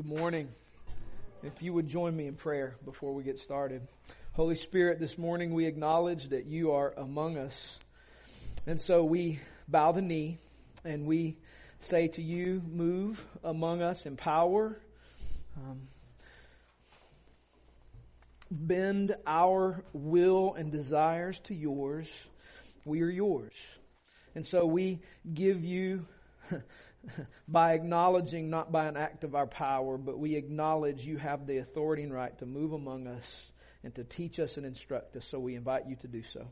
Good morning. If you would join me in prayer before we get started. Holy Spirit, this morning we acknowledge that you are among us. And so we bow the knee and we say to you, move among us in power. Um, bend our will and desires to yours. We are yours. And so we give you by acknowledging, not by an act of our power, but we acknowledge you have the authority and right to move among us and to teach us and instruct us. So we invite you to do so.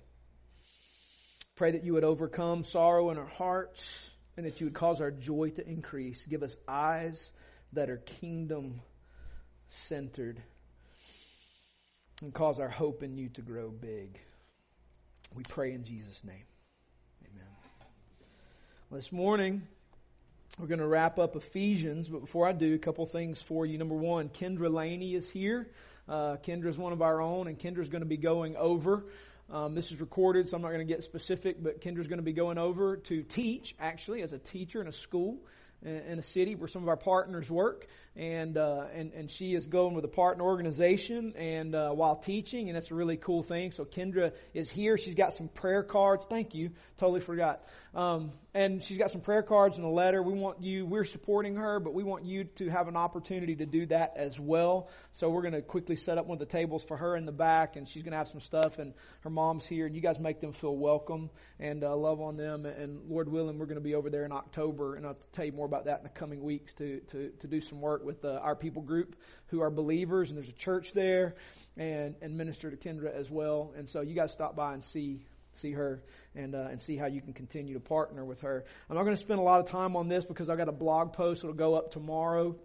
Pray that you would overcome sorrow in our hearts and that you would cause our joy to increase. Give us eyes that are kingdom centered and cause our hope in you to grow big. We pray in Jesus' name. Amen. Well, this morning, we're going to wrap up Ephesians, but before I do, a couple things for you. Number one, Kendra Laney is here. Uh, is one of our own, and Kendra is going to be going over. Um, this is recorded, so I'm not going to get specific, but Kendra is going to be going over to teach, actually, as a teacher in a school in a city where some of our partners work, and uh, and and she is going with a partner organization and uh, while teaching, and that's a really cool thing. So Kendra is here. She's got some prayer cards. Thank you. Totally forgot. Um, and she's got some prayer cards and a letter. We want you. We're supporting her, but we want you to have an opportunity to do that as well. So we're going to quickly set up one of the tables for her in the back, and she's going to have some stuff. And her mom's here, and you guys make them feel welcome and uh, love on them. And Lord willing, we're going to be over there in October, and I'll tell you more about that in the coming weeks to to to do some work with uh, our people group who are believers, and there's a church there, and and minister to Kendra as well. And so you guys stop by and see see her and uh, and see how you can continue to partner with her. I'm not going to spend a lot of time on this because I've got a blog post that'll go up tomorrow.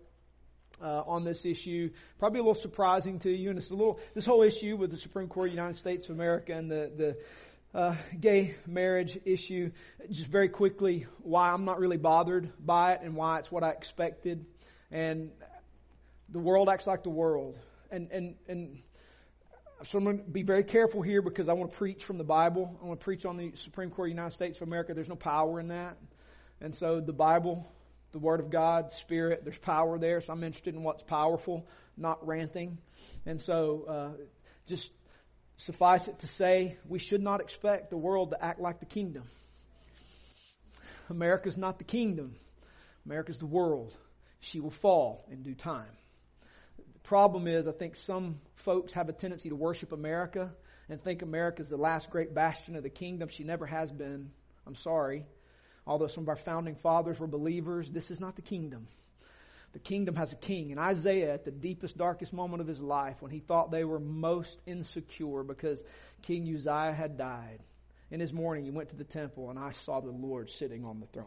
Uh, on this issue, probably a little surprising to you, and it's a little this whole issue with the Supreme Court of the United States of America and the the uh, gay marriage issue. Just very quickly, why I'm not really bothered by it and why it's what I expected. And the world acts like the world, and and and so I'm going to be very careful here because I want to preach from the Bible. I want to preach on the Supreme Court of the United States of America. There's no power in that. And so the Bible, the Word of God, Spirit, there's power there. So I'm interested in what's powerful, not ranting. And so uh, just suffice it to say, we should not expect the world to act like the kingdom. America's not the kingdom. America's the world. She will fall in due time The problem is, I think some folks have a tendency to worship America and think America is the last great bastion of the kingdom. She never has been. I'm sorry. Although some of our founding fathers were believers, this is not the kingdom. The kingdom has a king. And Isaiah, at the deepest, darkest moment of his life, when he thought they were most insecure because King Uzziah had died, in his mourning he went to the temple, and I saw the Lord sitting on the throne.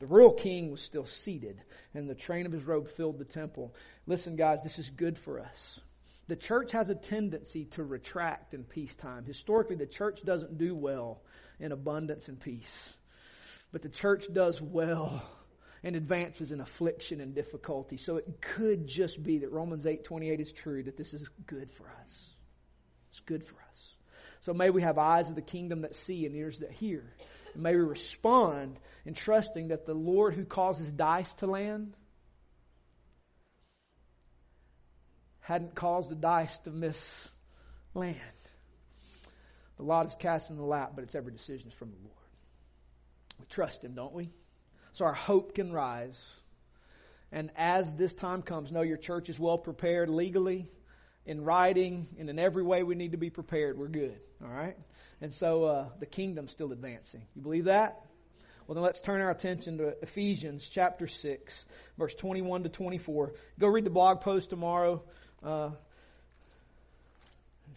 The real king was still seated, and the train of his robe filled the temple. Listen, guys, this is good for us. The church has a tendency to retract in peacetime. Historically, the church doesn't do well in abundance and peace. But the church does well and advances in affliction and difficulty. So it could just be that Romans 8:28 is true that this is good for us. It's good for us. So may we have eyes of the kingdom that see and ears that hear. May we respond in trusting that the Lord who causes dice to land hadn't caused the dice to miss land. The lot is cast in the lap, but it's every decision is from the Lord. We trust Him, don't we? So our hope can rise. And as this time comes, know your church is well prepared legally, in writing, and in every way we need to be prepared. We're good. All right? And so uh, the kingdom's still advancing. You believe that? Well, then let's turn our attention to Ephesians chapter 6, verse 21 to 24. Go read the blog post tomorrow. Uh,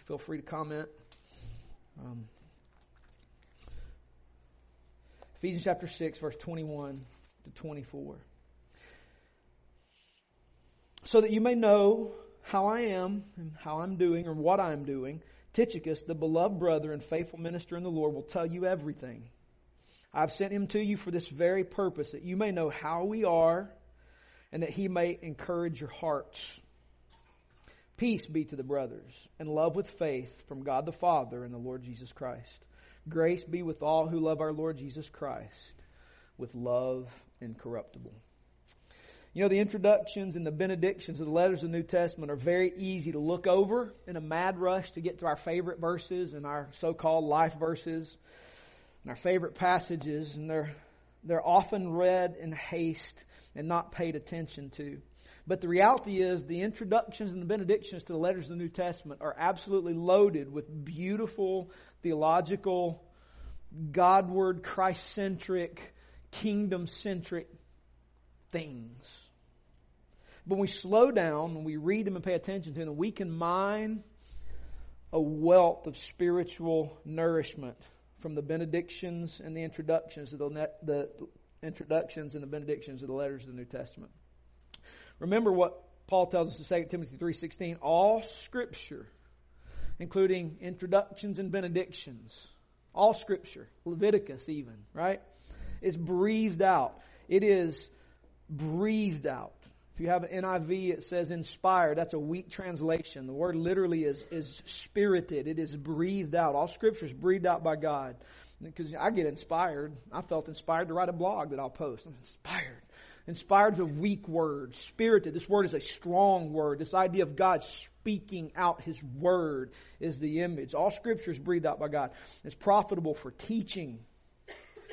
feel free to comment. Um, Ephesians chapter 6, verse 21 to 24. So that you may know how I am and how I'm doing or what I'm doing, Tychicus, the beloved brother and faithful minister in the Lord, will tell you everything. I've sent him to you for this very purpose, that you may know how we are and that he may encourage your hearts. Peace be to the brothers, and love with faith from God the Father and the Lord Jesus Christ. Grace be with all who love our Lord Jesus Christ with love incorruptible. You know, the introductions and the benedictions of the letters of the New Testament are very easy to look over in a mad rush to get to our favorite verses and our so-called life verses and our favorite passages, and they're, they're often read in haste and not paid attention to. But the reality is, the introductions and the benedictions to the letters of the New Testament are absolutely loaded with beautiful theological, Godward, Christ centric, kingdom centric things. But when we slow down and we read them and pay attention to them, we can mine a wealth of spiritual nourishment from the benedictions and the introductions of the, the introductions and the benedictions of the letters of the New Testament. Remember what Paul tells us in 2 Timothy 3.16, all scripture, including introductions and benedictions, all scripture, Leviticus even, right, is breathed out. It is breathed out. If you have an NIV, it says inspired. That's a weak translation. The word literally is, is spirited. It is breathed out. All scripture is breathed out by God. Because I get inspired. I felt inspired to write a blog that I'll post. I'm inspired. Inspired is a weak word. Spirited. This word is a strong word. This idea of God speaking out His word is the image. All scripture is breathed out by God. It's profitable for teaching.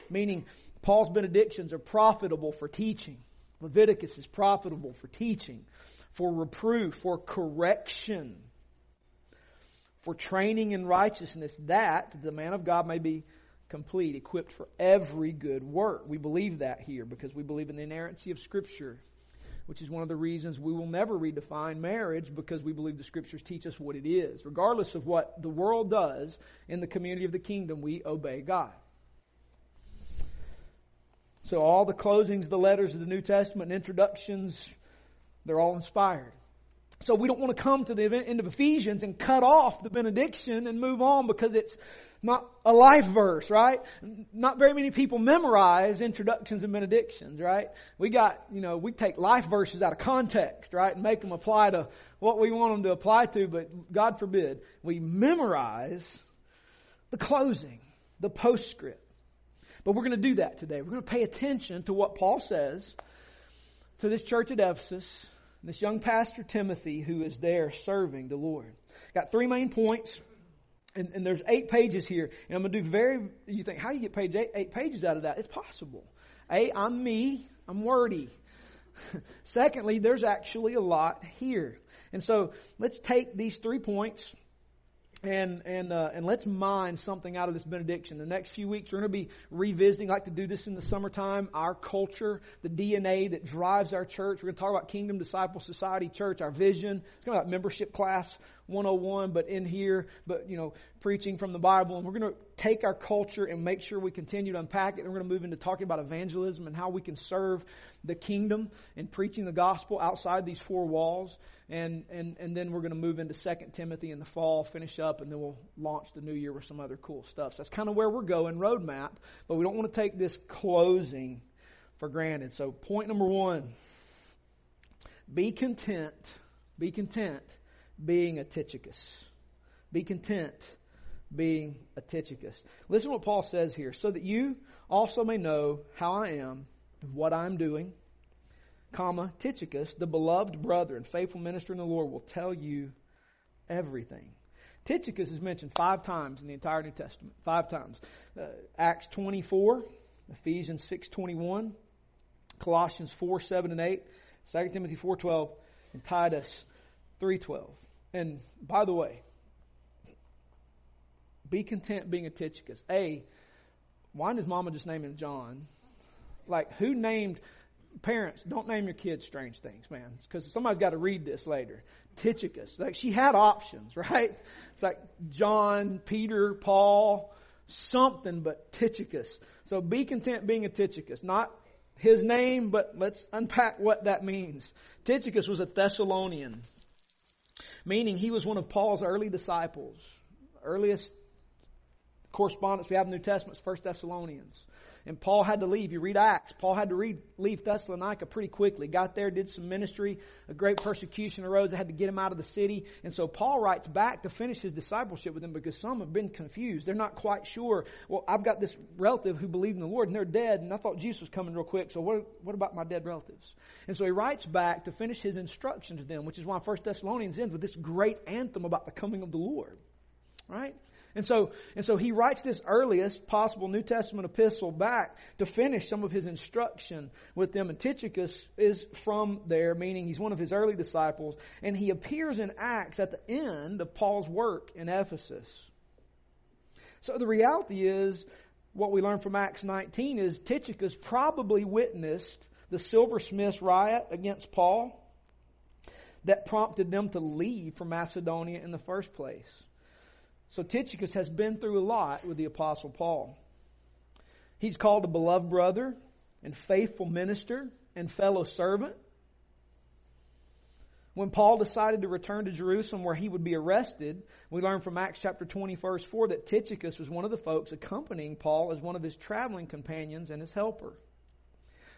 Meaning, Paul's benedictions are profitable for teaching. Leviticus is profitable for teaching, for reproof, for correction, for training in righteousness, that the man of God may be complete, equipped for every good work. We believe that here because we believe in the inerrancy of Scripture, which is one of the reasons we will never redefine marriage because we believe the Scriptures teach us what it is. Regardless of what the world does in the community of the kingdom, we obey God. So all the closings, of the letters of the New Testament, and introductions, they're all inspired. So we don't want to come to the end of Ephesians and cut off the benediction and move on because it's not a life verse, right? Not very many people memorize introductions and benedictions, right? We got, you know, we take life verses out of context, right? And make them apply to what we want them to apply to, but God forbid, we memorize the closing, the postscript. But we're going to do that today. We're going to pay attention to what Paul says to this church at Ephesus, this young pastor Timothy who is there serving the Lord. Got three main points. And, and there's eight pages here. And I'm going to do very, you think, how you get page eight, eight pages out of that? It's possible. A, I'm me. I'm wordy. Secondly, there's actually a lot here. And so let's take these three points and and uh, and let's mine something out of this benediction. The next few weeks, we're going to be revisiting. I like to do this in the summertime. Our culture, the DNA that drives our church. We're going to talk about Kingdom Disciple Society Church, our vision. It's going to be membership class 101, but in here, but you know, preaching from the Bible. And we're going to take our culture and make sure we continue to unpack it. And we're going to move into talking about evangelism and how we can serve the kingdom and preaching the gospel outside these four walls. And, and, and then we're going to move into 2 Timothy in the fall, finish up, and then we'll launch the new year with some other cool stuff. So that's kind of where we're going, roadmap. But we don't want to take this closing for granted. So point number one, be content, be content being a Tychicus. Be content being a Tychicus. Listen to what Paul says here. So that you also may know how I am, what I'm doing, comma, Tychicus, the beloved brother and faithful minister in the Lord, will tell you everything. Tychicus is mentioned five times in the entire New Testament. Five times. Uh, Acts 24, Ephesians 6.21, Colossians 4, 7 and 8, 2 Timothy 4.12, and Titus 3.12. And by the way, be content being a Tychicus. A, why does mama just name him John? Like, who named, parents, don't name your kids strange things, man. Because somebody's got to read this later. Tychicus. Like, she had options, right? It's like John, Peter, Paul, something but Tychicus. So be content being a Tychicus. Not his name, but let's unpack what that means. Tychicus was a Thessalonian meaning he was one of Paul's early disciples. Earliest correspondence we have in the New Testament is 1 Thessalonians. and Paul had to leave. You read Acts. Paul had to read, leave Thessalonica pretty quickly. Got there, did some ministry. A great persecution arose. They had to get him out of the city. And so Paul writes back to finish his discipleship with them because some have been confused. They're not quite sure. Well, I've got this relative who believed in the Lord and they're dead and I thought Jesus was coming real quick. So what, what about my dead relatives? And so he writes back to finish his instruction to them, which is why First Thessalonians ends with this great anthem about the coming of the Lord. Right? And so, and so he writes this earliest possible New Testament epistle back to finish some of his instruction with them. And Tychicus is from there, meaning he's one of his early disciples, and he appears in Acts at the end of Paul's work in Ephesus. So the reality is, what we learn from Acts 19 is Tychicus probably witnessed the silversmiths riot against Paul that prompted them to leave for Macedonia in the first place. So Tychicus has been through a lot with the Apostle Paul. He's called a beloved brother and faithful minister and fellow servant. When Paul decided to return to Jerusalem where he would be arrested, we learn from Acts chapter 20 verse 4 that Tychicus was one of the folks accompanying Paul as one of his traveling companions and his helper.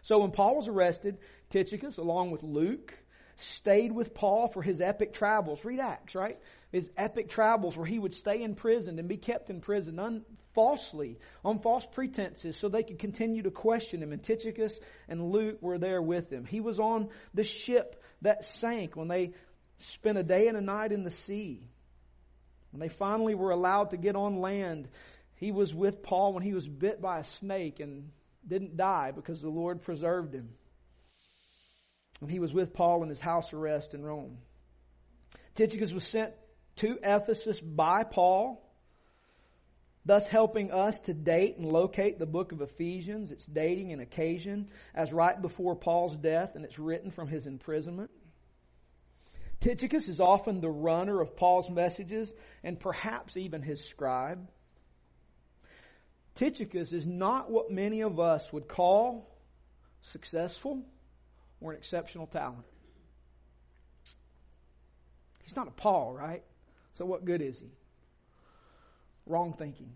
So when Paul was arrested, Tychicus, along with Luke, stayed with Paul for his epic travels. Read Acts, right? His epic travels where he would stay in prison and be kept in prison un- falsely, on false pretenses, so they could continue to question him. And Tychicus and Luke were there with him. He was on the ship that sank when they spent a day and a night in the sea. When they finally were allowed to get on land, he was with Paul when he was bit by a snake and didn't die because the Lord preserved him. He was with Paul in his house arrest in Rome. Tychicus was sent to Ephesus by Paul, thus helping us to date and locate the book of Ephesians. It's dating and occasion as right before Paul's death, and it's written from his imprisonment. Tychicus is often the runner of Paul's messages and perhaps even his scribe. Tychicus is not what many of us would call successful or an exceptional talent. He's not a Paul, right? So what good is he? Wrong thinking.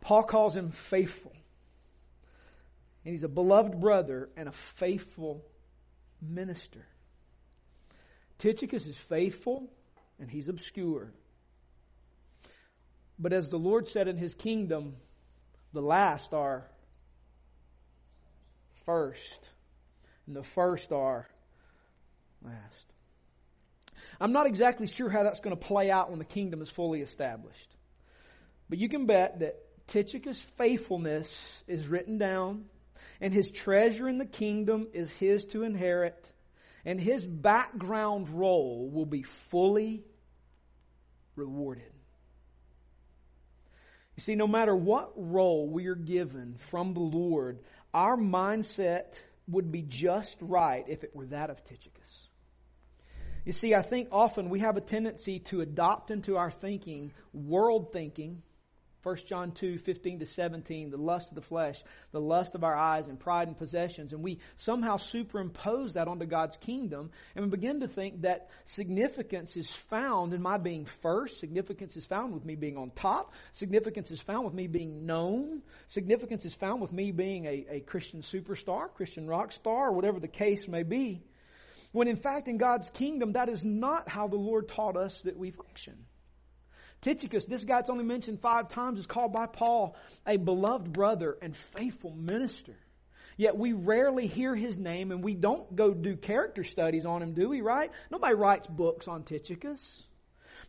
Paul calls him faithful. And he's a beloved brother and a faithful minister. Tychicus is faithful and he's obscure. But as the Lord said in his kingdom, the last are first and the first are last. I'm not exactly sure how that's going to play out when the kingdom is fully established. But you can bet that Tychicus' faithfulness is written down, and his treasure in the kingdom is his to inherit, and his background role will be fully rewarded. You see, no matter what role we are given from the Lord, our mindset would be just right if it were that of Tychicus. You see, I think often we have a tendency to adopt into our thinking world thinking 1 John 2, 15 to 17, the lust of the flesh, the lust of our eyes, and pride and possessions. And we somehow superimpose that onto God's kingdom, and we begin to think that significance is found in my being first, significance is found with me being on top, significance is found with me being known, significance is found with me being a, a Christian superstar, Christian rock star, whatever the case may be. When in fact, in God's kingdom, that is not how the Lord taught us that we function. Tychicus, this guy that's only mentioned five times, is called by Paul a beloved brother and faithful minister. Yet we rarely hear his name and we don't go do character studies on him, do we, right? Nobody writes books on Tychicus.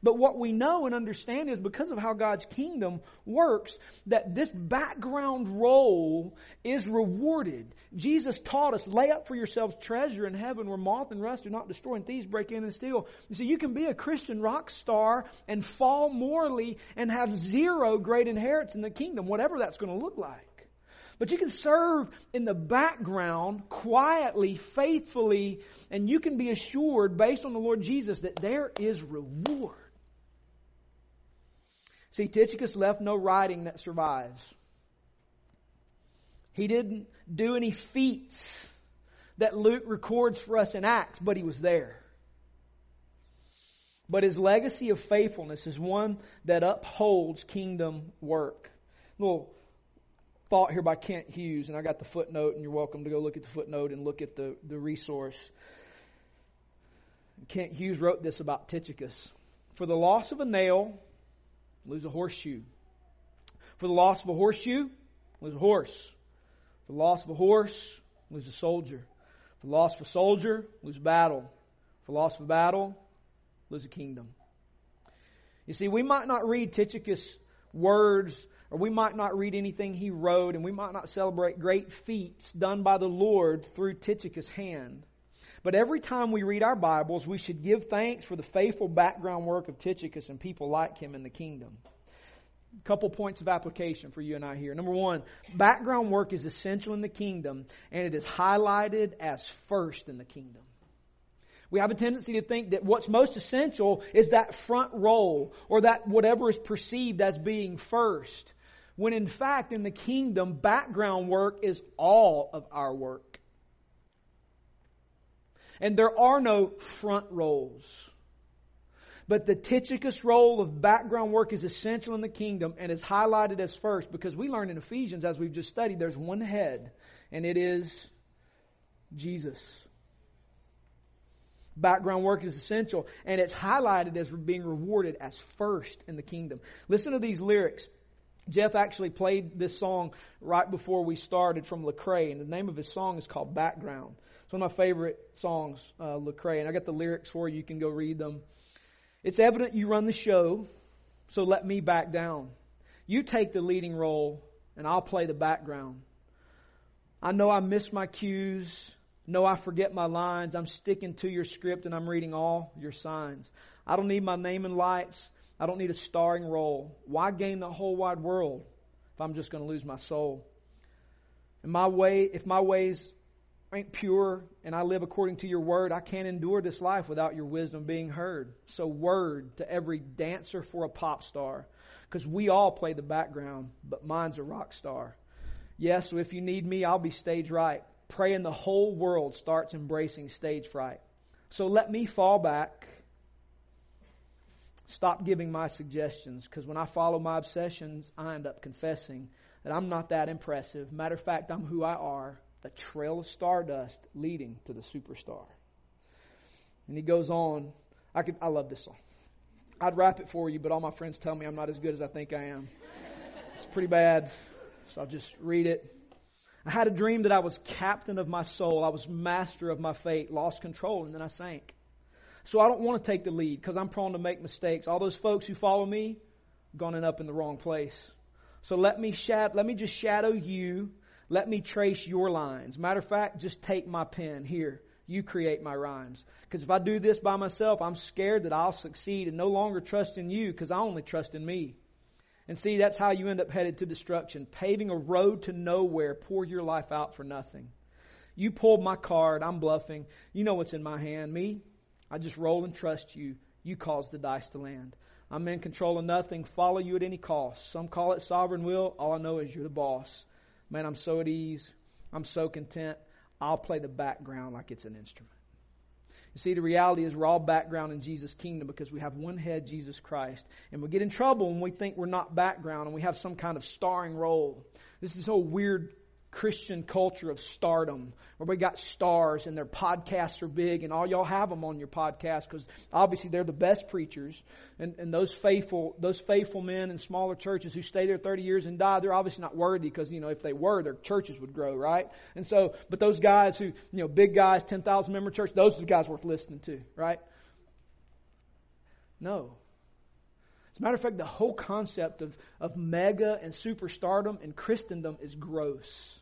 But what we know and understand is because of how God's kingdom works, that this background role is rewarded. Jesus taught us, lay up for yourselves treasure in heaven where moth and rust do not destroy and thieves break in and steal. You see, you can be a Christian rock star and fall morally and have zero great inheritance in the kingdom, whatever that's going to look like. But you can serve in the background quietly, faithfully, and you can be assured based on the Lord Jesus that there is reward. See, Tychicus left no writing that survives. He didn't do any feats that Luke records for us in Acts, but he was there. But his legacy of faithfulness is one that upholds kingdom work. Little thought here by Kent Hughes, and I got the footnote, and you're welcome to go look at the footnote and look at the, the resource. Kent Hughes wrote this about Tychicus. For the loss of a nail, lose a horseshoe. For the loss of a horseshoe, lose a horse. For the loss of a horse, lose a soldier. For the loss of a soldier, lose a battle. For the loss of a battle, lose a kingdom. You see, we might not read Tychicus' words, or we might not read anything he wrote, and we might not celebrate great feats done by the Lord through Tychicus' hand. But every time we read our Bibles, we should give thanks for the faithful background work of Tychicus and people like him in the kingdom. A couple points of application for you and I here. Number one, background work is essential in the kingdom, and it is highlighted as first in the kingdom. We have a tendency to think that what's most essential is that front role or that whatever is perceived as being first. When in fact, in the kingdom, background work is all of our work. And there are no front roles. But the Tychicus role of background work is essential in the kingdom and is highlighted as first because we learn in Ephesians, as we've just studied, there's one head, and it is Jesus. Background work is essential, and it's highlighted as being rewarded as first in the kingdom. Listen to these lyrics. Jeff actually played this song right before we started from Lecrae, and the name of his song is called Background. It's one of my favorite songs, uh, Lecrae, and I got the lyrics for you. You can go read them. It's evident you run the show, so let me back down. You take the leading role, and I'll play the background. I know I miss my cues. No, I forget my lines. I'm sticking to your script and I'm reading all your signs. I don't need my name and lights. I don't need a starring role. Why gain the whole wide world if I'm just going to lose my soul? And my way, if my ways pure and I live according to your word, I can't endure this life without your wisdom being heard. So word to every dancer for a pop star. Because we all play the background, but mine's a rock star. Yes, so if you need me, I'll be stage right. Praying the whole world starts embracing stage fright. So let me fall back Stop giving my suggestions because when I follow my obsessions, I end up confessing that I'm not that impressive. Matter of fact, I'm who I are a trail of stardust leading to the superstar. And he goes on. I could, I love this song. I'd rap it for you, but all my friends tell me I'm not as good as I think I am. It's pretty bad, so I'll just read it. I had a dream that I was captain of my soul. I was master of my fate, lost control, and then I sank. So I don't want to take the lead because I'm prone to make mistakes. All those folks who follow me, gone up in the wrong place. So let me shad- let me just shadow you. Let me trace your lines. Matter of fact, just take my pen here. You create my rhymes. Because if I do this by myself, I'm scared that I'll succeed and no longer trust in you because I only trust in me. And see, that's how you end up headed to destruction. Paving a road to nowhere, pour your life out for nothing. You pulled my card, I'm bluffing. You know what's in my hand, me. I just roll and trust you. You cause the dice to land. I'm in control of nothing. Follow you at any cost. Some call it sovereign will. All I know is you're the boss. Man, I'm so at ease. I'm so content. I'll play the background like it's an instrument. You see, the reality is we're all background in Jesus' kingdom because we have one head, Jesus Christ. And we get in trouble when we think we're not background and we have some kind of starring role. This is a weird Christian culture of stardom. where we got stars and their podcasts are big and all y'all have them on your podcast because obviously they're the best preachers. And, and those faithful, those faithful men in smaller churches who stay there 30 years and die, they're obviously not worthy because, you know, if they were, their churches would grow, right? And so, but those guys who, you know, big guys, 10,000 member church, those are the guys worth listening to, right? No. As a matter of fact, the whole concept of, of mega and superstardom in Christendom is gross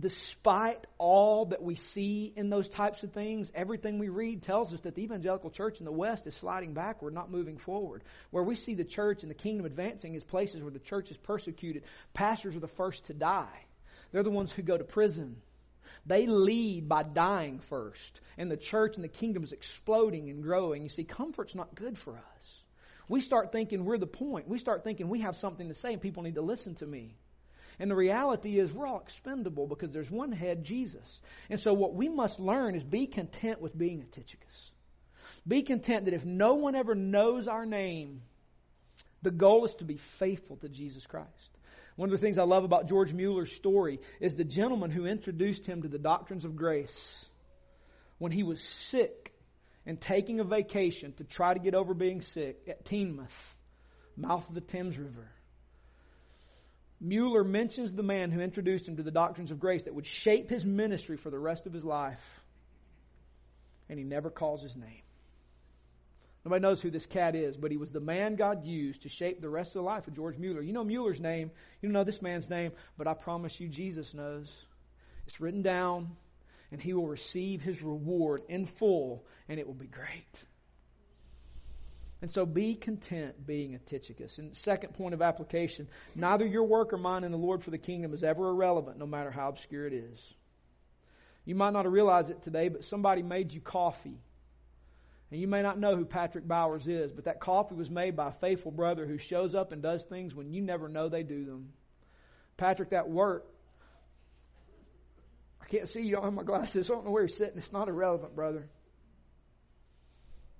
despite all that we see in those types of things, everything we read tells us that the evangelical church in the West is sliding backward, not moving forward. Where we see the church and the kingdom advancing is places where the church is persecuted. Pastors are the first to die. They're the ones who go to prison. They lead by dying first. And the church and the kingdom is exploding and growing. You see, comfort's not good for us. We start thinking we're the point. We start thinking we have something to say and people need to listen to me. And the reality is we're all expendable because there's one head, Jesus. And so what we must learn is be content with being a Tychicus. Be content that if no one ever knows our name, the goal is to be faithful to Jesus Christ. One of the things I love about George Mueller's story is the gentleman who introduced him to the doctrines of grace when he was sick and taking a vacation to try to get over being sick at Teignmouth, mouth of the Thames River. Mueller mentions the man who introduced him to the doctrines of grace that would shape his ministry for the rest of his life. And he never calls his name. Nobody knows who this cat is, but he was the man God used to shape the rest of the life of George Mueller. You know Mueller's name, you know this man's name, but I promise you Jesus knows. It's written down, and he will receive his reward in full, and it will be great. And so be content being a Tychicus. And second point of application, neither your work or mine in the Lord for the kingdom is ever irrelevant, no matter how obscure it is. You might not have realized it today, but somebody made you coffee and you may not know who Patrick Bowers is, but that coffee was made by a faithful brother who shows up and does things when you never know they do them. Patrick, that work, I can't see you don't have my glasses. I don't know where you're sitting. It's not irrelevant, brother.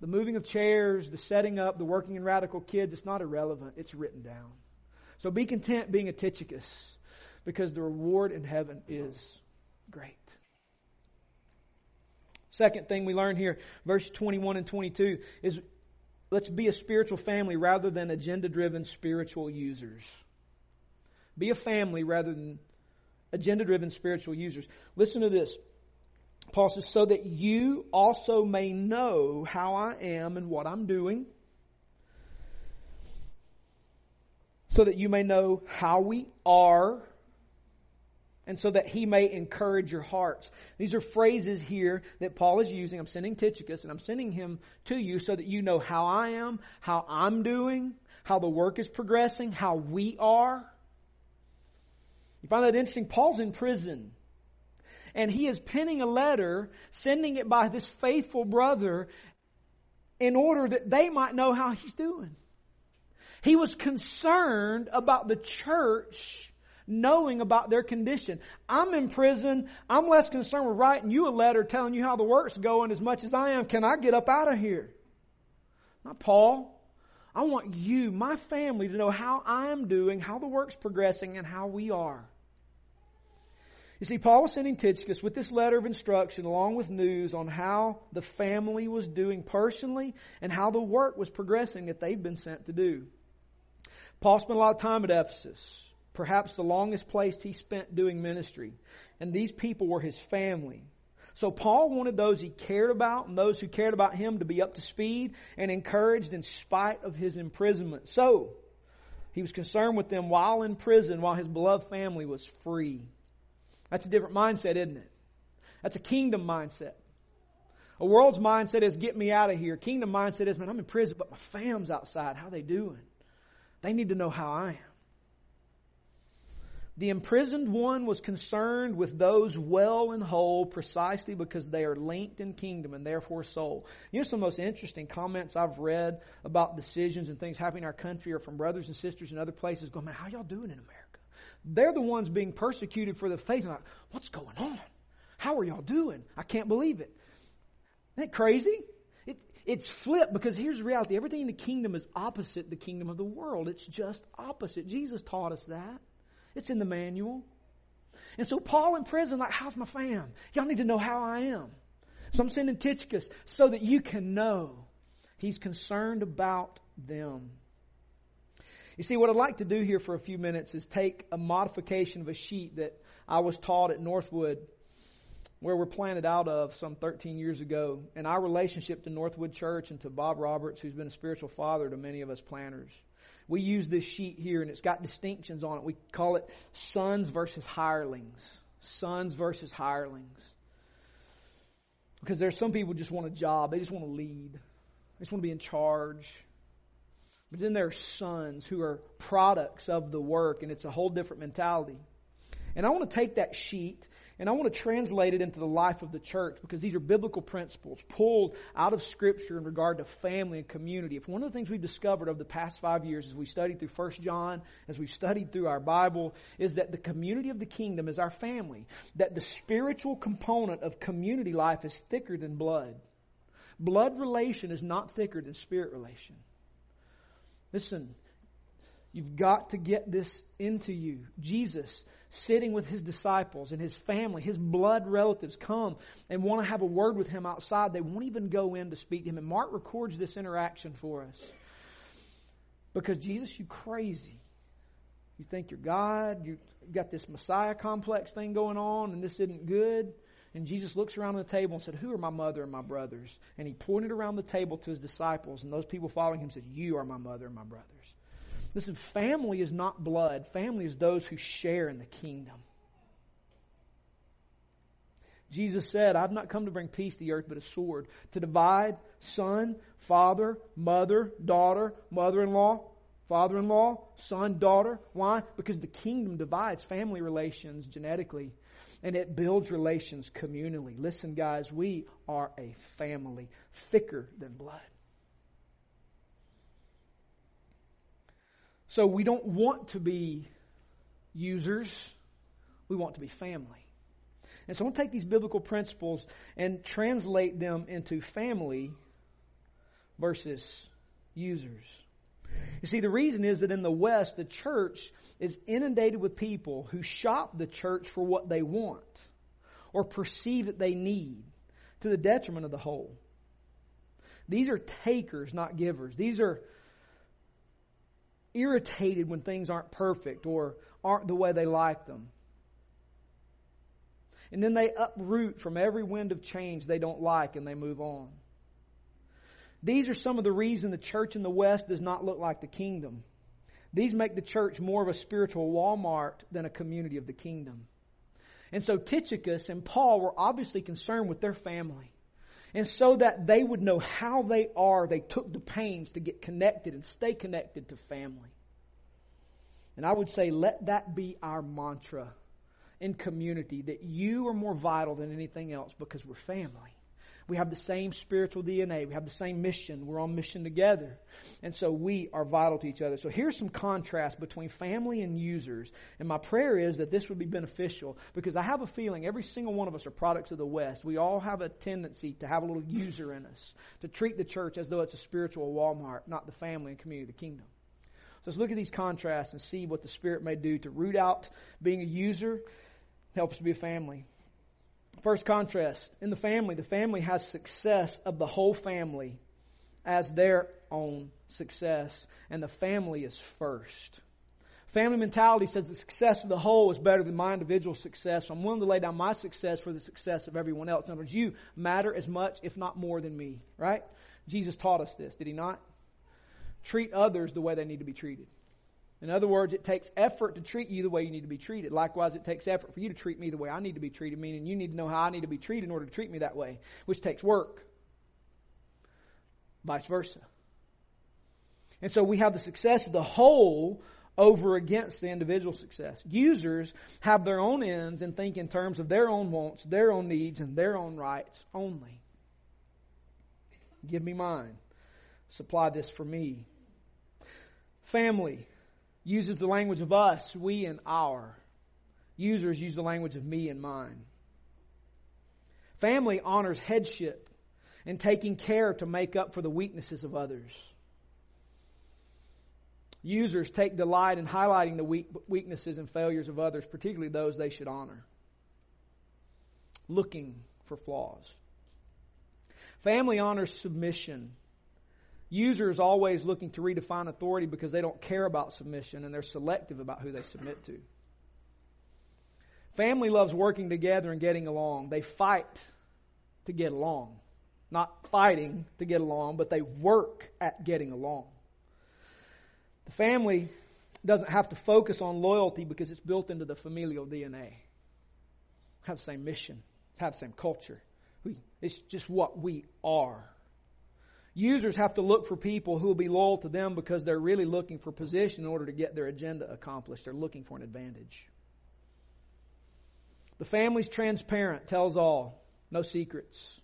The moving of chairs, the setting up, the working in radical kids, it's not irrelevant. It's written down. So be content being a Tychicus because the reward in heaven is great. Second thing we learn here, verse 21 and 22, is let's be a spiritual family rather than agenda driven spiritual users. Be a family rather than agenda driven spiritual users. Listen to this. Paul says, so that you also may know how I am and what I'm doing. So that you may know how we are and so that he may encourage your hearts. These are phrases here that Paul is using. I'm sending Tychicus and I'm sending him to you so that you know how I am, how I'm doing, how the work is progressing, how we are. You find that interesting? Paul's in prison. And he is penning a letter, sending it by this faithful brother in order that they might know how he's doing. He was concerned about the church knowing about their condition. I'm in prison. I'm less concerned with writing you a letter telling you how the work's going as much as I am. Can I get up out of here? Not Paul. I want you, my family, to know how I'm doing, how the work's progressing, and how we are. You see, Paul was sending Tychicus with this letter of instruction along with news on how the family was doing personally and how the work was progressing that they've been sent to do. Paul spent a lot of time at Ephesus perhaps the longest place he spent doing ministry. And these people were his family. So Paul wanted those he cared about and those who cared about him to be up to speed and encouraged in spite of his imprisonment. So, he was concerned with them while in prison, while his beloved family was free. That's a different mindset, isn't it? That's a kingdom mindset. A world's mindset is get me out of here. Kingdom mindset is, man, I'm in prison, but my fam's outside. How they doing? They need to know how I am. The imprisoned one was concerned with those well and whole precisely because they are linked in kingdom and therefore soul. You know, some of the most interesting comments I've read about decisions and things happening in our country are from brothers and sisters in other places going, man, how y'all doing in America? They're the ones being persecuted for the faith. like, what's going on? How are y'all doing? I can't believe it. Isn't that crazy? It, it's flipped because here's the reality. Everything in the kingdom is opposite the kingdom of the world. It's just opposite. Jesus taught us that. It's in the manual. And so Paul in prison, like, how's my fam? Y'all need to know how I am. So I'm sending Tychicus so that you can know he's concerned about them. You see, what I'd like to do here for a few minutes is take a modification of a sheet that I was taught at Northwood, where we're planted out of some 13 years ago, and our relationship to Northwood Church and to Bob Roberts, who's been a spiritual father to many of us planters. We use this sheet here and it's got distinctions on it. We call it sons versus hirelings. Sons versus hirelings. Because there's some people just want a job. They just want to lead. They just want to be in charge. But then there are sons who are products of the work and it's a whole different mentality. And I want to take that sheet and I want to translate it into the life of the church because these are biblical principles pulled out of Scripture in regard to family and community. If one of the things we've discovered over the past five years as we studied through First John, as we've studied through our Bible, is that the community of the kingdom is our family. That the spiritual component of community life is thicker than blood. Blood relation is not thicker than spirit relation. Listen, You've got to get this into you. Jesus sitting with his disciples and his family, his blood relatives come and want to have a word with him outside. They won't even go in to speak to him. And Mark records this interaction for us. Because Jesus, you crazy. You think you're God. You got this Messiah complex thing going on and this isn't good. And Jesus looks around the table and said, Who are my mother and my brothers? And he pointed around the table to his disciples, and those people following him said, You are my mother and my brothers. Listen, family is not blood. Family is those who share in the kingdom. Jesus said, I've not come to bring peace to the earth, but a sword. To divide son, father, mother, daughter, mother in law, father in law, son, daughter. Why? Because the kingdom divides family relations genetically and it builds relations communally. Listen, guys, we are a family, thicker than blood. So we don't want to be users, we want to be family. And so I'm going to take these biblical principles and translate them into family versus users. You see, the reason is that in the West, the church is inundated with people who shop the church for what they want or perceive that they need to the detriment of the whole. These are takers, not givers. These are irritated when things aren't perfect or aren't the way they like them. And then they uproot from every wind of change they don't like and they move on. These are some of the reasons the church in the West does not look like the kingdom. These make the church more of a spiritual Walmart than a community of the kingdom. And so Tychicus and Paul were obviously concerned with their family. And so that they would know how they are, they took the pains to get connected and stay connected to family. And I would say, let that be our mantra in community that you are more vital than anything else because we're family. We have the same spiritual DNA. We have the same mission. We're on mission together. And so we are vital to each other. So here's some contrast between family and users. And my prayer is that this would be beneficial because I have a feeling every single one of us are products of the West. We all have a tendency to have a little user in us, to treat the church as though it's a spiritual Walmart, not the family and community of the kingdom. So let's look at these contrasts and see what the Spirit may do to root out being a user, help us to be a family. First contrast. In the family, the family has success of the whole family as their own success, and the family is first. Family mentality says the success of the whole is better than my individual success. So I'm willing to lay down my success for the success of everyone else. In other words, you matter as much, if not more, than me, right? Jesus taught us this, did he not? Treat others the way they need to be treated. In other words, it takes effort to treat you the way you need to be treated. Likewise, it takes effort for you to treat me the way I need to be treated, meaning you need to know how I need to be treated in order to treat me that way, which takes work. Vice versa. And so we have the success of the whole over against the individual success. Users have their own ends and think in terms of their own wants, their own needs, and their own rights only. Give me mine. Supply this for me. Family uses the language of us, we, and our. Users use the language of me and mine. Family honors headship and taking care to make up for the weaknesses of others. Users take delight in highlighting the weaknesses and failures of others, particularly those they should honor. Looking for flaws. Family honors submission Users always looking to redefine authority because they don't care about submission and they're selective about who they submit to. Family loves working together and getting along. They fight to get along. Not fighting to get along, but they work at getting along. The family doesn't have to focus on loyalty because it's built into the familial DNA. Have the same mission, have the same culture. We, it's just what we are. Users have to look for people who will be loyal to them because they're really looking for position in order to get their agenda accomplished. They're looking for an advantage. The family's transparent, tells all, no secrets.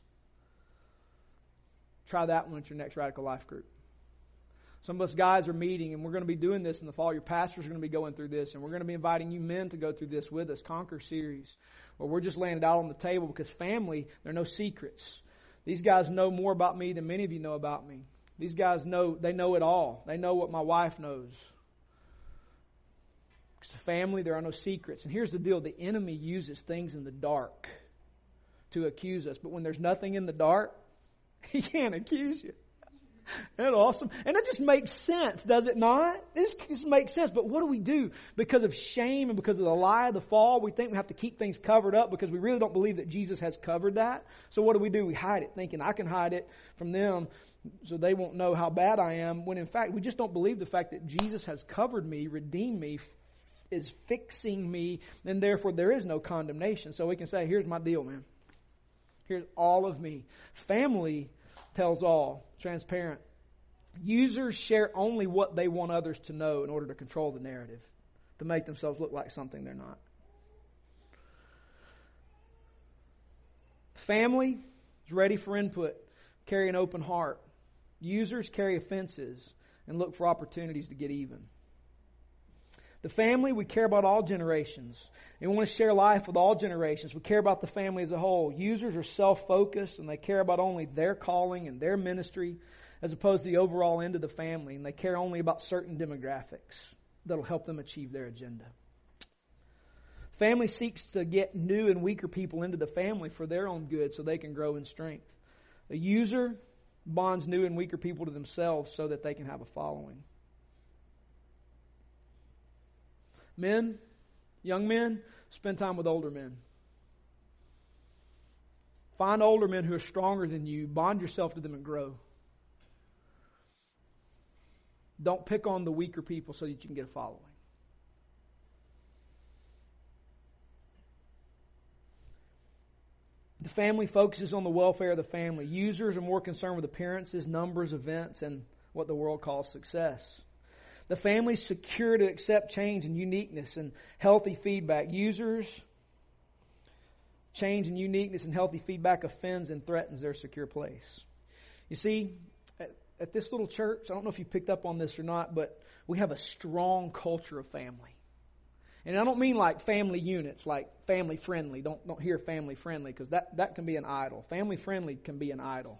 Try that one at your next radical life group. Some of us guys are meeting, and we're going to be doing this in the fall. Your pastors are going to be going through this, and we're going to be inviting you men to go through this with us, Conquer series, where we're just laying it out on the table because family, there are no secrets. These guys know more about me than many of you know about me. These guys know, they know it all. They know what my wife knows. It's a family, there are no secrets. And here's the deal the enemy uses things in the dark to accuse us. But when there's nothing in the dark, he can't accuse you. Isn't that awesome? And it just makes sense, does it not? This just makes sense. But what do we do? Because of shame and because of the lie of the fall, we think we have to keep things covered up because we really don't believe that Jesus has covered that. So what do we do? We hide it, thinking I can hide it from them so they won't know how bad I am, when in fact we just don't believe the fact that Jesus has covered me, redeemed me, is fixing me, and therefore there is no condemnation. So we can say, here's my deal, man. Here's all of me. Family tells all, transparent. Users share only what they want others to know in order to control the narrative, to make themselves look like something they're not. Family is ready for input, carry an open heart. Users carry offenses and look for opportunities to get even. The family, we care about all generations. And we want to share life with all generations. We care about the family as a whole. Users are self-focused and they care about only their calling and their ministry as opposed to the overall end of the family. And they care only about certain demographics that'll help them achieve their agenda. Family seeks to get new and weaker people into the family for their own good so they can grow in strength. A user bonds new and weaker people to themselves so that they can have a following. Men, young men, spend time with older men. Find older men who are stronger than you, bond yourself to them and grow. Don't pick on the weaker people so that you can get a following. The family focuses on the welfare of the family. Users are more concerned with appearances, numbers, events, and what the world calls success. The family's secure to accept change and uniqueness and healthy feedback. Users, change and uniqueness and healthy feedback offends and threatens their secure place. You see, at, at this little church, I don't know if you picked up on this or not, but we have a strong culture of family. And I don't mean like family units, like family friendly. Don't, don't hear family friendly because that, that can be an idol. Family friendly can be an idol.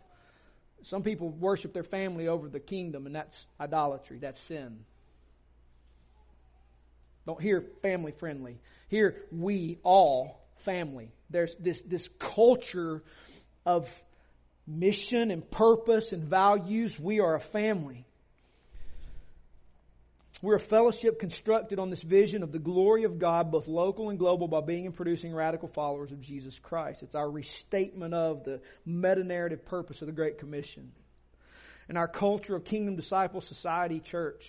Some people worship their family over the kingdom and that's idolatry. That's sin. Don't hear family friendly. Here we all family. There's this, this culture of mission and purpose and values. We are a family. We're a fellowship constructed on this vision of the glory of God, both local and global, by being and producing radical followers of Jesus Christ. It's our restatement of the meta narrative purpose of the Great Commission. And our culture of Kingdom Disciple Society Church,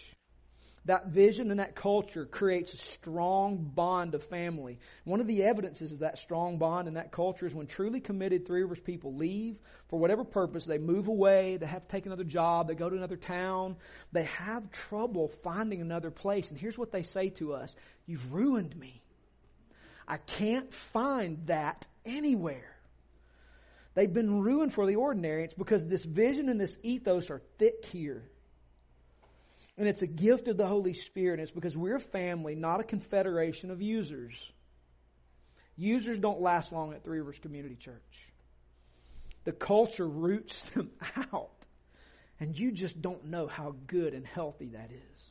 that vision and that culture creates a strong bond of family. One of the evidences of that strong bond and that culture is when truly committed Three Rivers people leave for whatever purpose, they move away, they have to take another job, they go to another town, they have trouble finding another place. And here's what they say to us You've ruined me. I can't find that anywhere. They've been ruined for the ordinary. It's because this vision and this ethos are thick here. And it's a gift of the Holy Spirit. And it's because we're a family, not a confederation of users. Users don't last long at Three Rivers Community Church. The culture roots them out. And you just don't know how good and healthy that is.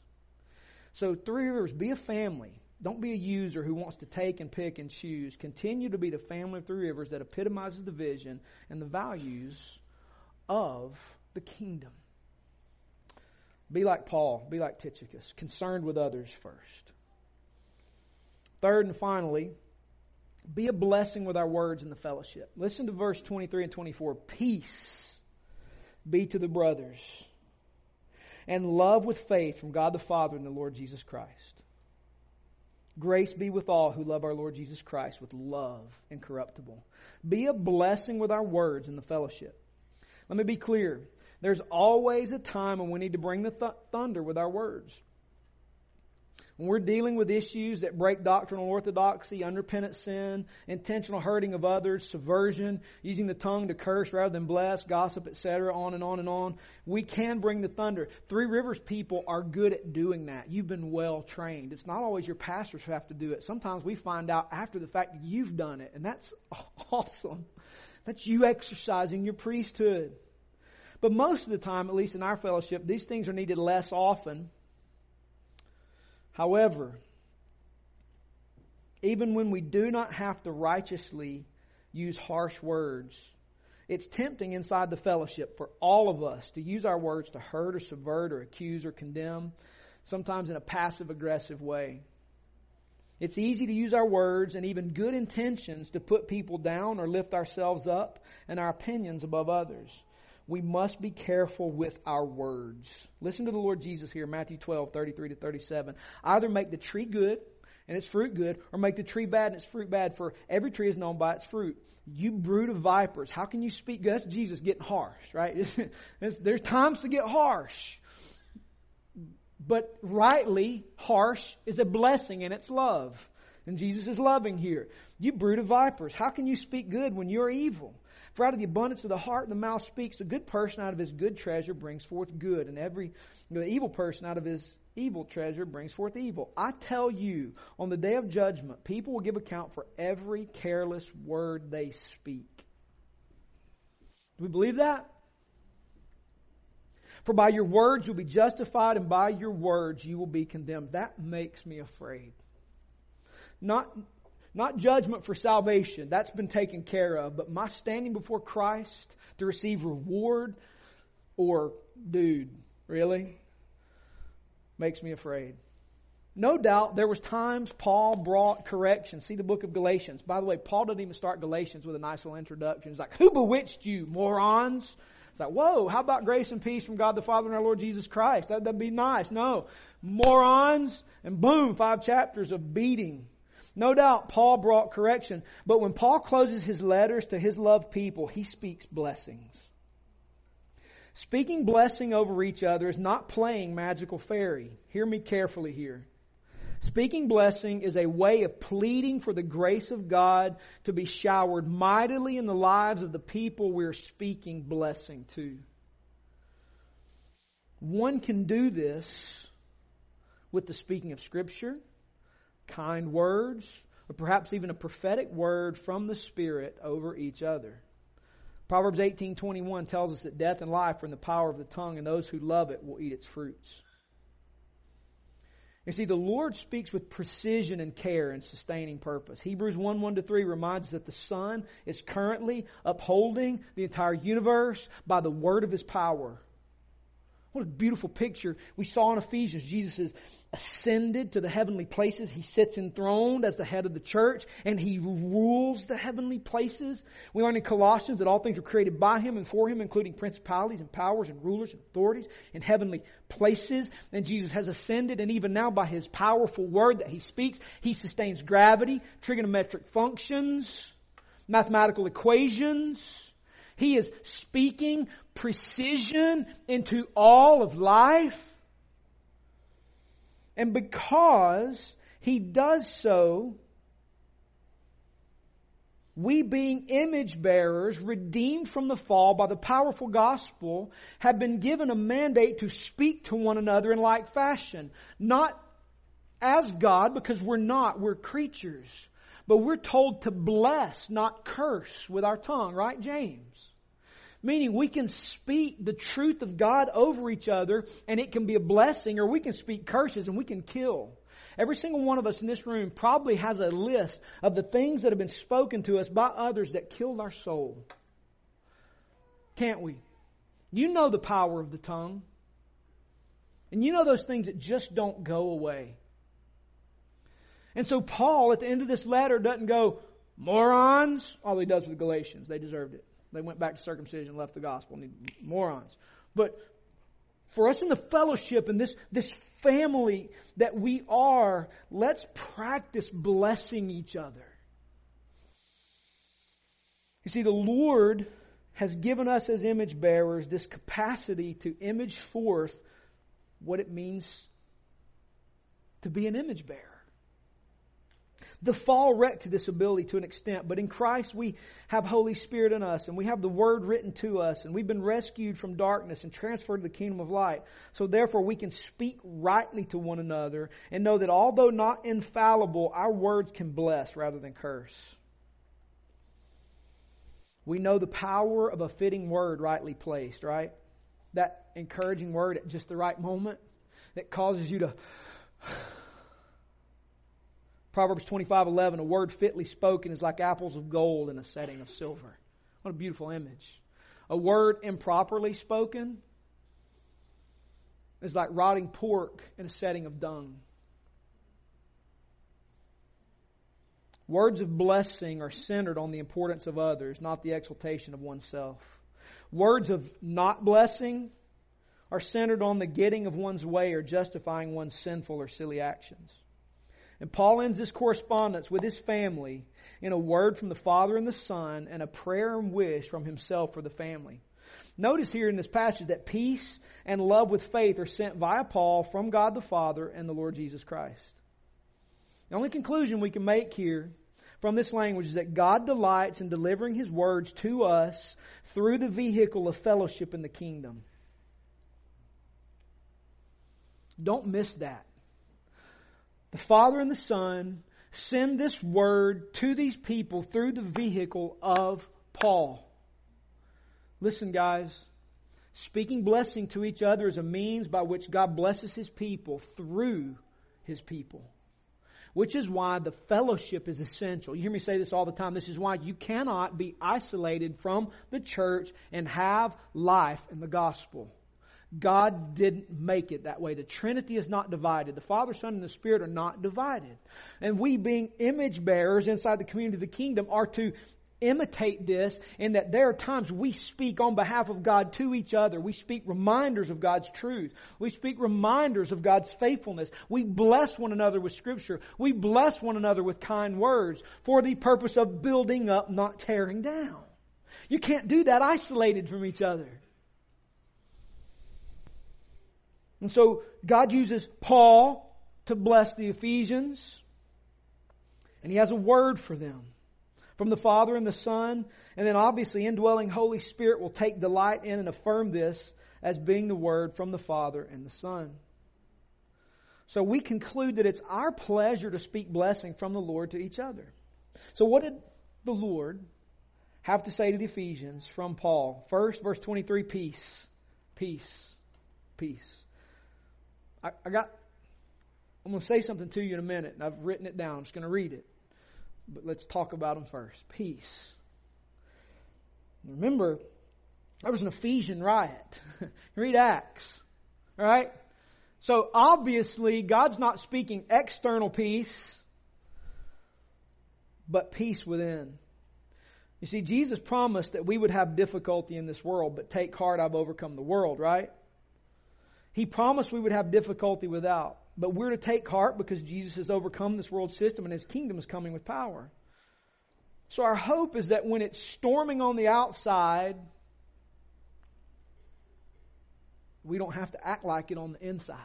So, Three Rivers, be a family. Don't be a user who wants to take and pick and choose. Continue to be the family of Three Rivers that epitomizes the vision and the values of the kingdom. Be like Paul, be like Tychicus, concerned with others first. Third and finally, be a blessing with our words in the fellowship. Listen to verse 23 and 24. Peace be to the brothers, and love with faith from God the Father and the Lord Jesus Christ. Grace be with all who love our Lord Jesus Christ with love incorruptible. Be a blessing with our words in the fellowship. Let me be clear. There's always a time when we need to bring the th- thunder with our words. When we're dealing with issues that break doctrinal orthodoxy, unrepentant sin, intentional hurting of others, subversion, using the tongue to curse rather than bless, gossip, etc., on and on and on, we can bring the thunder. Three Rivers people are good at doing that. You've been well trained. It's not always your pastors who have to do it. Sometimes we find out after the fact you've done it, and that's awesome. That's you exercising your priesthood. But most of the time, at least in our fellowship, these things are needed less often. However, even when we do not have to righteously use harsh words. It's tempting inside the fellowship for all of us to use our words to hurt or subvert or accuse or condemn, sometimes in a passive aggressive way. It's easy to use our words and even good intentions to put people down or lift ourselves up and our opinions above others. We must be careful with our words. Listen to the Lord Jesus here, Matthew 12, 33 to 37. Either make the tree good and its fruit good, or make the tree bad and its fruit bad, for every tree is known by its fruit. You brood of vipers, how can you speak? That's Jesus getting harsh, right? There's times to get harsh. But rightly, harsh is a blessing and it's love. And Jesus is loving here. You brood of vipers, how can you speak good when you're evil? For out of the abundance of the heart the mouth speaks. A good person out of his good treasure brings forth good, and every evil person out of his evil treasure brings forth evil. I tell you, on the day of judgment, people will give account for every careless word they speak. Do we believe that? For by your words you'll be justified, and by your words you will be condemned. That makes me afraid. Not, not judgment for salvation, that's been taken care of, but my standing before Christ to receive reward, or, dude, really? Makes me afraid. No doubt there was times Paul brought correction. See the book of Galatians. By the way, Paul didn't even start Galatians with a nice little introduction. He's like, who bewitched you, morons? It's like, whoa, how about grace and peace from God the Father and our Lord Jesus Christ? That, that'd be nice. No. Morons, and boom, five chapters of beating. No doubt Paul brought correction, but when Paul closes his letters to his loved people, he speaks blessings. Speaking blessing over each other is not playing magical fairy. Hear me carefully here. Speaking blessing is a way of pleading for the grace of God to be showered mightily in the lives of the people we're speaking blessing to. One can do this with the speaking of Scripture, kind words, or perhaps even a prophetic word from the Spirit over each other. Proverbs 18:21 tells us that death and life are in the power of the tongue and those who love it will eat its fruits. You see, the Lord speaks with precision and care and sustaining purpose. Hebrews 1 1 to 3 reminds us that the Son is currently upholding the entire universe by the word of his power. What a beautiful picture we saw in Ephesians. Jesus is ascended to the heavenly places. He sits enthroned as the head of the church and he rules the heavenly places. We learn in Colossians that all things were created by him and for him, including principalities and powers and rulers and authorities in heavenly places. And Jesus has ascended and even now by his powerful word that he speaks, he sustains gravity, trigonometric functions, mathematical equations. He is speaking precision into all of life. And because he does so, we being image bearers, redeemed from the fall by the powerful gospel, have been given a mandate to speak to one another in like fashion. Not as God, because we're not, we're creatures. But we're told to bless, not curse with our tongue, right, James? Meaning we can speak the truth of God over each other and it can be a blessing or we can speak curses and we can kill. Every single one of us in this room probably has a list of the things that have been spoken to us by others that killed our soul. Can't we? You know the power of the tongue. And you know those things that just don't go away. And so Paul at the end of this letter doesn't go, morons. All he does with the Galatians. They deserved it. They went back to circumcision, left the gospel. Morons. But for us in the fellowship and this, this family that we are, let's practice blessing each other. You see, the Lord has given us as image bearers this capacity to image forth what it means to be an image bearer. The fall wrecked this ability to an extent, but in Christ we have Holy Spirit in us and we have the Word written to us and we've been rescued from darkness and transferred to the kingdom of light. So therefore we can speak rightly to one another and know that although not infallible, our words can bless rather than curse. We know the power of a fitting word rightly placed, right? That encouraging word at just the right moment that causes you to Proverbs 25:11 a word fitly spoken is like apples of gold in a setting of silver. What a beautiful image. A word improperly spoken is like rotting pork in a setting of dung. Words of blessing are centered on the importance of others, not the exaltation of oneself. Words of not blessing are centered on the getting of one's way or justifying one's sinful or silly actions. And Paul ends this correspondence with his family in a word from the Father and the Son and a prayer and wish from himself for the family. Notice here in this passage that peace and love with faith are sent via Paul from God the Father and the Lord Jesus Christ. The only conclusion we can make here from this language is that God delights in delivering His words to us through the vehicle of fellowship in the kingdom. Don't miss that. The Father and the Son send this word to these people through the vehicle of Paul. Listen, guys. Speaking blessing to each other is a means by which God blesses His people through His people. Which is why the fellowship is essential. You hear me say this all the time. This is why you cannot be isolated from the church and have life in the gospel. God didn't make it that way. The Trinity is not divided. The Father, Son, and the Spirit are not divided. And we being image bearers inside the community of the kingdom are to imitate this in that there are times we speak on behalf of God to each other. We speak reminders of God's truth. We speak reminders of God's faithfulness. We bless one another with scripture. We bless one another with kind words for the purpose of building up, not tearing down. You can't do that isolated from each other. And so God uses Paul to bless the Ephesians, and he has a word for them from the Father and the Son. And then obviously indwelling Holy Spirit will take delight in and affirm this as being the Word from the Father and the Son. So we conclude that it's our pleasure to speak blessing from the Lord to each other. So what did the Lord have to say to the Ephesians from Paul? First, verse 23, peace. Peace. Peace. I, I got, I'm going to say something to you in a minute, and I've written it down. I'm just going to read it. But let's talk about them first. Peace. Remember, there was an Ephesian riot. Read Acts. All right? So obviously, God's not speaking external peace, but peace within. You see, Jesus promised that we would have difficulty in this world, but take heart, I've overcome the world, right? He promised we would have difficulty without. But we're to take heart because Jesus has overcome this world system and his kingdom is coming with power. So our hope is that when it's storming on the outside, we don't have to act like it on the inside.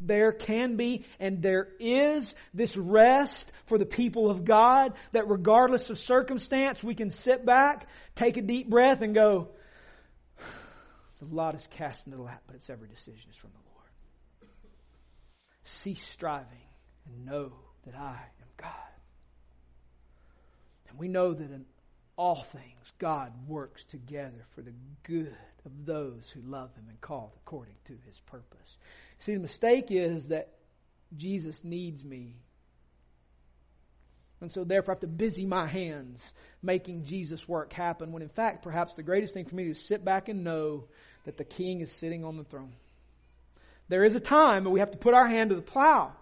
There can be and there is this rest for the people of God that regardless of circumstance, we can sit back, take a deep breath and go, the lot is cast into the lap, but its every decision is from the Lord. Cease striving and know that I am God. And we know that in all things God works together for the good of those who love Him and called according to His purpose. See, the mistake is that Jesus needs me. And so therefore I have to busy my hands making Jesus work happen when in fact perhaps the greatest thing for me is sit back and know that the King is sitting on the throne. There is a time that we have to put our hand to the plow.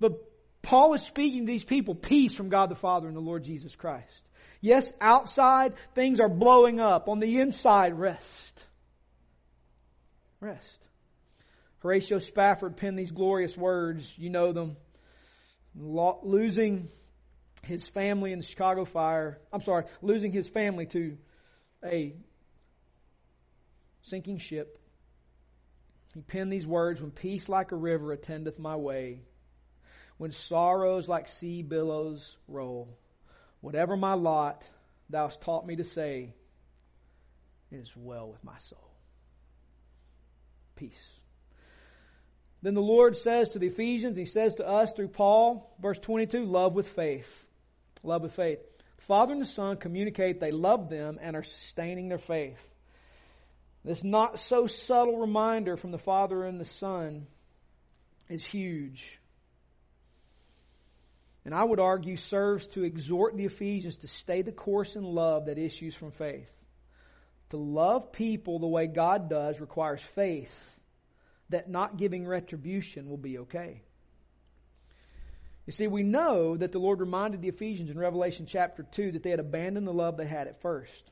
But Paul is speaking to these people peace from God the Father and the Lord Jesus Christ. Yes, outside things are blowing up. On the inside, rest. Rest. Horatio Spafford penned these glorious words. You know them. Losing his family in the Chicago fire. I'm sorry, losing his family to a sinking ship he penned these words When peace like a river attendeth my way, when sorrows like sea billows roll, whatever my lot, thou hast taught me to say, it is well with my soul. Peace. Then the Lord says to the Ephesians, He says to us through Paul, verse 22, love with faith. Love with faith. The Father and the Son communicate they love them and are sustaining their faith. This not so subtle reminder from the Father and the Son is huge. and I would argue serves to exhort the Ephesians to stay the course in love that issues from faith. To love people the way God does requires faith that not giving retribution will be okay. You see, we know that the Lord reminded the Ephesians in Revelation chapter 2 that they had abandoned the love they had at first.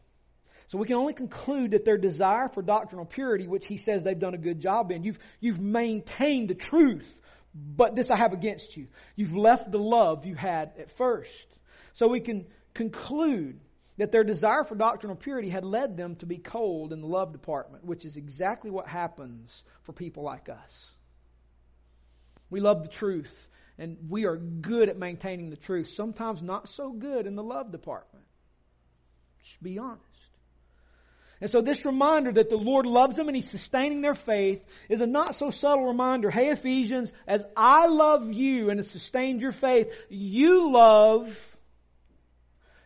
So we can only conclude that their desire for doctrinal purity, which he says they've done a good job in, you've, you've maintained the truth, but this I have against you. You've left the love you had at first. So we can conclude that their desire for doctrinal purity had led them to be cold in the love department, which is exactly what happens for people like us. We love the truth, and we are good at maintaining the truth, sometimes not so good in the love department. Just be honest. And so this reminder that the Lord loves them and He's sustaining their faith is a not so subtle reminder. Hey Ephesians, as I love you and have sustained your faith, you love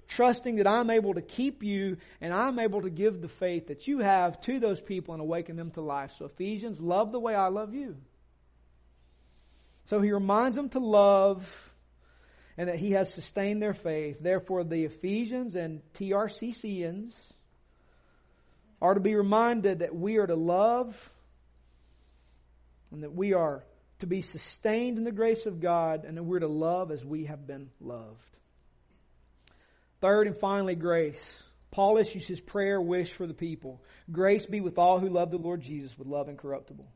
trusting that I'm able to keep you and I'm able to give the faith that you have to those people and awaken them to life. So Ephesians, love the way I love you. So he reminds them to love and that he has sustained their faith. Therefore, the Ephesians and TRCCians are to be reminded that we are to love and that we are to be sustained in the grace of God and that we're to love as we have been loved. Third and finally, grace. Paul issues his prayer wish for the people. Grace be with all who love the Lord Jesus with love incorruptible.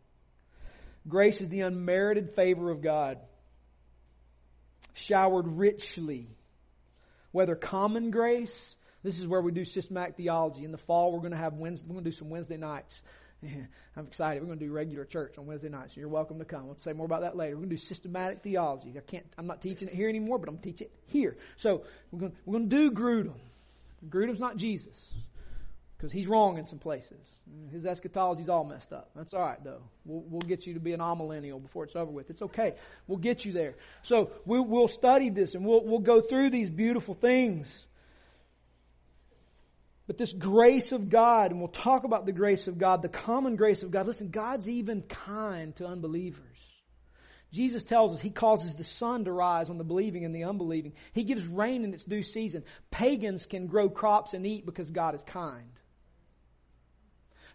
Grace is the unmerited favor of God, showered richly. Whether common grace this is where we do systematic theology. In the fall, we're going to have Wednesday, we're going to do some Wednesday nights. I'm excited. We're going to do regular church on Wednesday nights. So you're welcome to come. We'll say more about that later. We're going to do systematic theology. I can't, I'm not teaching it here anymore, but I'm teaching it here. So we're going, to, we're going to do Grudem. Grudem's not Jesus. Because he's wrong in some places. His eschatology's all messed up. That's all right, though. We'll, we'll get you to be an amillennial before it's over with. It's okay. We'll get you there. So we, we'll study this and we'll, we'll go through these beautiful things. But this grace of God, and we'll talk about the grace of God, the common grace of God. Listen, God's even kind to unbelievers. Jesus tells us He causes the sun to rise on the believing and the unbelieving. He gives rain in its due season. Pagans can grow crops and eat because God is kind.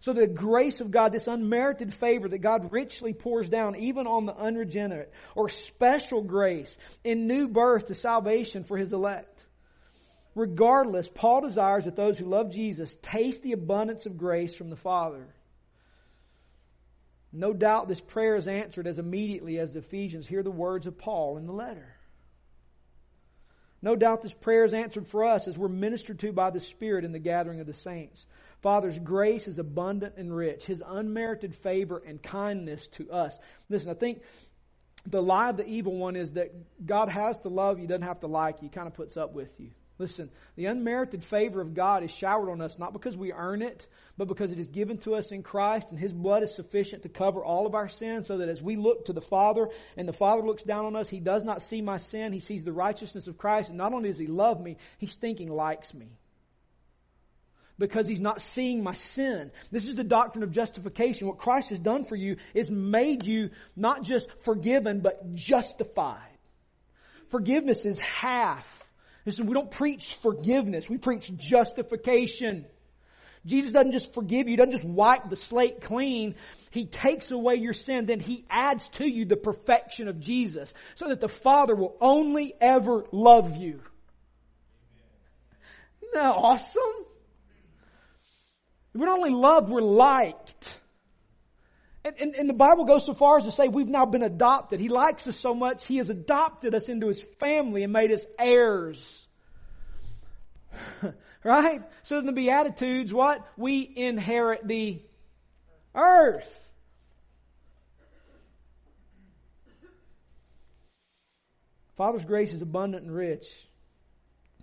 So the grace of God, this unmerited favor that God richly pours down even on the unregenerate, or special grace in new birth to salvation for His elect. Regardless, Paul desires that those who love Jesus taste the abundance of grace from the Father. No doubt this prayer is answered as immediately as the Ephesians hear the words of Paul in the letter. No doubt this prayer is answered for us as we're ministered to by the Spirit in the gathering of the saints. Father's grace is abundant and rich, His unmerited favor and kindness to us. Listen, I think the lie of the evil one is that God has to love you, doesn't have to like you, he kind of puts up with you. Listen, the unmerited favor of God is showered on us not because we earn it, but because it is given to us in Christ and His blood is sufficient to cover all of our sins so that as we look to the Father and the Father looks down on us, He does not see my sin, He sees the righteousness of Christ and not only does He love me, He's thinking likes me. Because He's not seeing my sin. This is the doctrine of justification. What Christ has done for you is made you not just forgiven, but justified. Forgiveness is half Listen, we don't preach forgiveness. We preach justification. Jesus doesn't just forgive you, he doesn't just wipe the slate clean. He takes away your sin, then he adds to you the perfection of Jesus so that the Father will only ever love you. Isn't that awesome? We're not only loved, we're liked. And, and, and, the Bible goes so far as to say we've now been adopted. He likes us so much, He has adopted us into His family and made us heirs. right? So in the Beatitudes, what? We inherit the earth. Father's grace is abundant and rich.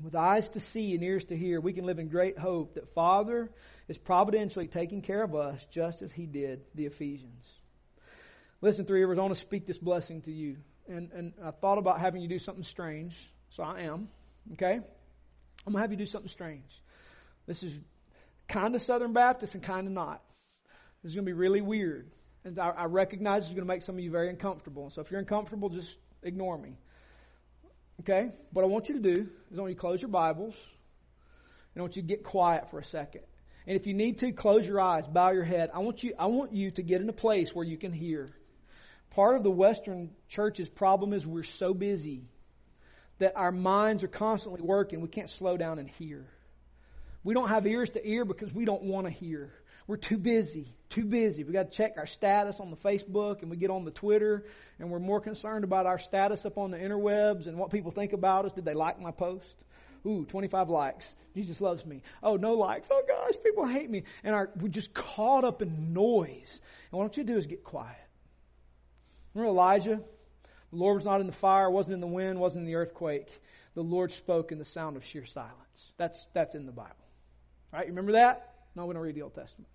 With eyes to see and ears to hear, we can live in great hope that Father is providentially taking care of us just as he did the Ephesians. Listen, Three Rivers, I want to speak this blessing to you. And, and I thought about having you do something strange, so I am. Okay? I'm going to have you do something strange. This is kind of Southern Baptist and kind of not. This is going to be really weird. And I, I recognize it's going to make some of you very uncomfortable. So if you're uncomfortable, just ignore me. Okay? What I want you to do is I want you to close your Bibles and I want you to get quiet for a second. And if you need to, close your eyes, bow your head. I want you, I want you to get in a place where you can hear. Part of the Western church's problem is we're so busy that our minds are constantly working. We can't slow down and hear. We don't have ears to ear because we don't want to hear. We're too busy, too busy. We got to check our status on the Facebook and we get on the Twitter and we're more concerned about our status up on the interwebs and what people think about us. Did they like my post? Ooh, 25 likes. Jesus loves me. Oh, no likes. Oh gosh, people hate me. And our, we're just caught up in noise. And what I want you to do is get quiet. Remember Elijah? The Lord was not in the fire, wasn't in the wind, wasn't in the earthquake. The Lord spoke in the sound of sheer silence. That's, that's in the Bible. Right? You remember that? No, we don't read the Old Testament.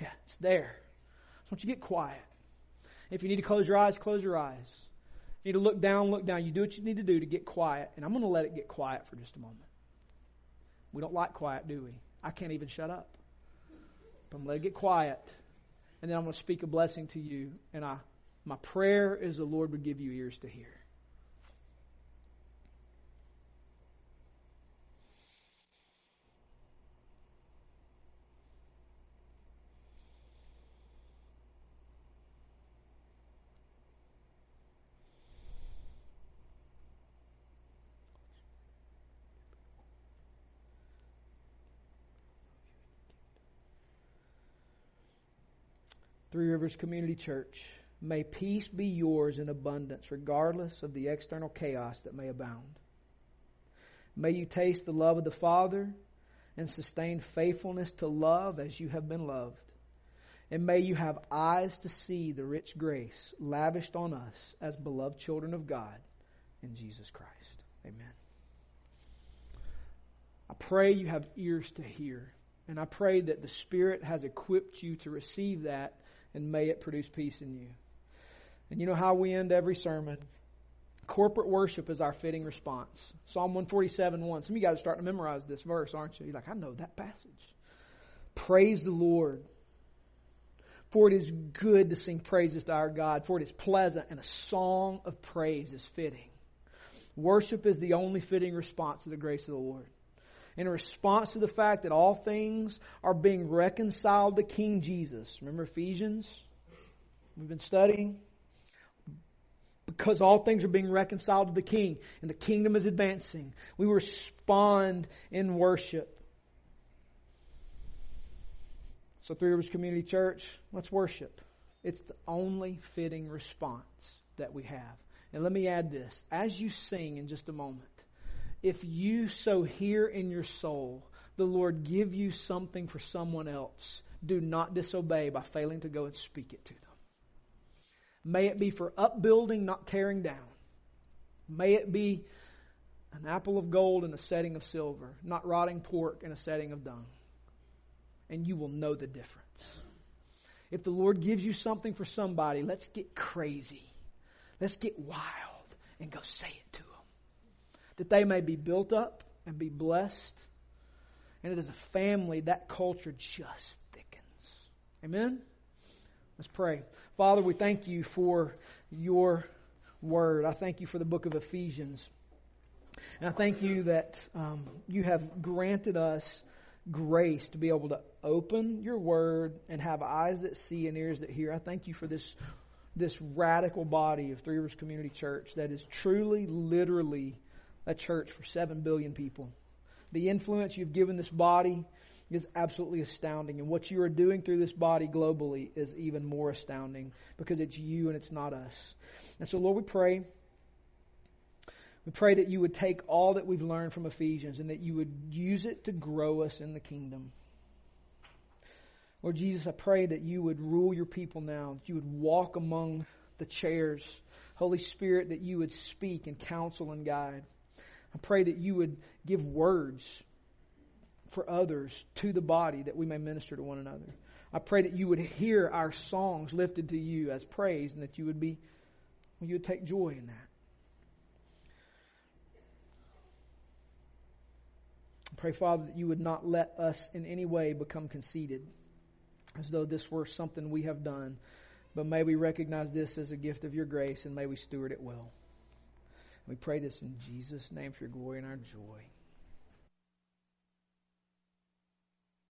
Yeah, it's there. So once you get quiet. If you need to close your eyes, close your eyes. You need to look down, look down. You do what you need to do to get quiet. And I'm going to let it get quiet for just a moment. We don't like quiet, do we? I can't even shut up. But I'm going to let it get quiet. And then I'm going to speak a blessing to you. And I, my prayer is the Lord would give you ears to hear. Three Rivers Community Church, may peace be yours in abundance, regardless of the external chaos that may abound. May you taste the love of the Father and sustain faithfulness to love as you have been loved. And may you have eyes to see the rich grace lavished on us as beloved children of God in Jesus Christ. Amen. I pray you have ears to hear. And I pray that the Spirit has equipped you to receive that and may it produce peace in you. And you know how we end every sermon? Corporate worship is our fitting response. Psalm 147 1. Some of you guys are starting to memorize this verse, aren't you? You're like, I know that passage. Praise the Lord. For it is good to sing praises to our God, for it is pleasant, and a song of praise is fitting. Worship is the only fitting response to the grace of the Lord in response to the fact that all things are being reconciled to King Jesus. Remember Ephesians? We've been studying. Because all things are being reconciled to the King and the kingdom is advancing, we respond in worship. So, Three Rivers Community Church, let's worship. It's the only fitting response that we have. And let me add this as you sing in just a moment, if you so hear in your soul the Lord give you something for someone else, do not disobey by failing to go and speak it to them. May it be for upbuilding, not tearing down. May it be an apple of gold in a setting of silver, not rotting pork in a setting of dung. And you will know the difference. If the Lord gives you something for somebody, let's get crazy. Let's get wild and go say it to them that they may be built up and be blessed. And it is a family, that culture just thickens. Amen? Let's pray. Father, we thank you for your word. I thank you for the book of Ephesians. And I thank you that um, you have granted us grace to be able to open your word and have eyes that see and ears that hear. I thank you for this, this radical body of Three Rivers Community Church that is truly, literally a church for 7 billion people. The influence you've given this body is absolutely astounding. And what you are doing through this body globally is even more astounding because it's you and it's not us. And so, Lord, we pray. We pray that you would take all that we've learned from Ephesians and that you would use it to grow us in the kingdom. Lord Jesus, I pray that you would rule your people now, that you would walk among the chairs. Holy Spirit, that you would speak and counsel and guide. I pray that you would give words for others to the body that we may minister to one another. I pray that you would hear our songs lifted to you as praise and that you would be you would take joy in that. I pray, Father, that you would not let us in any way become conceited, as though this were something we have done, but may we recognize this as a gift of your grace and may we steward it well. We pray this in Jesus' name for your glory and our joy.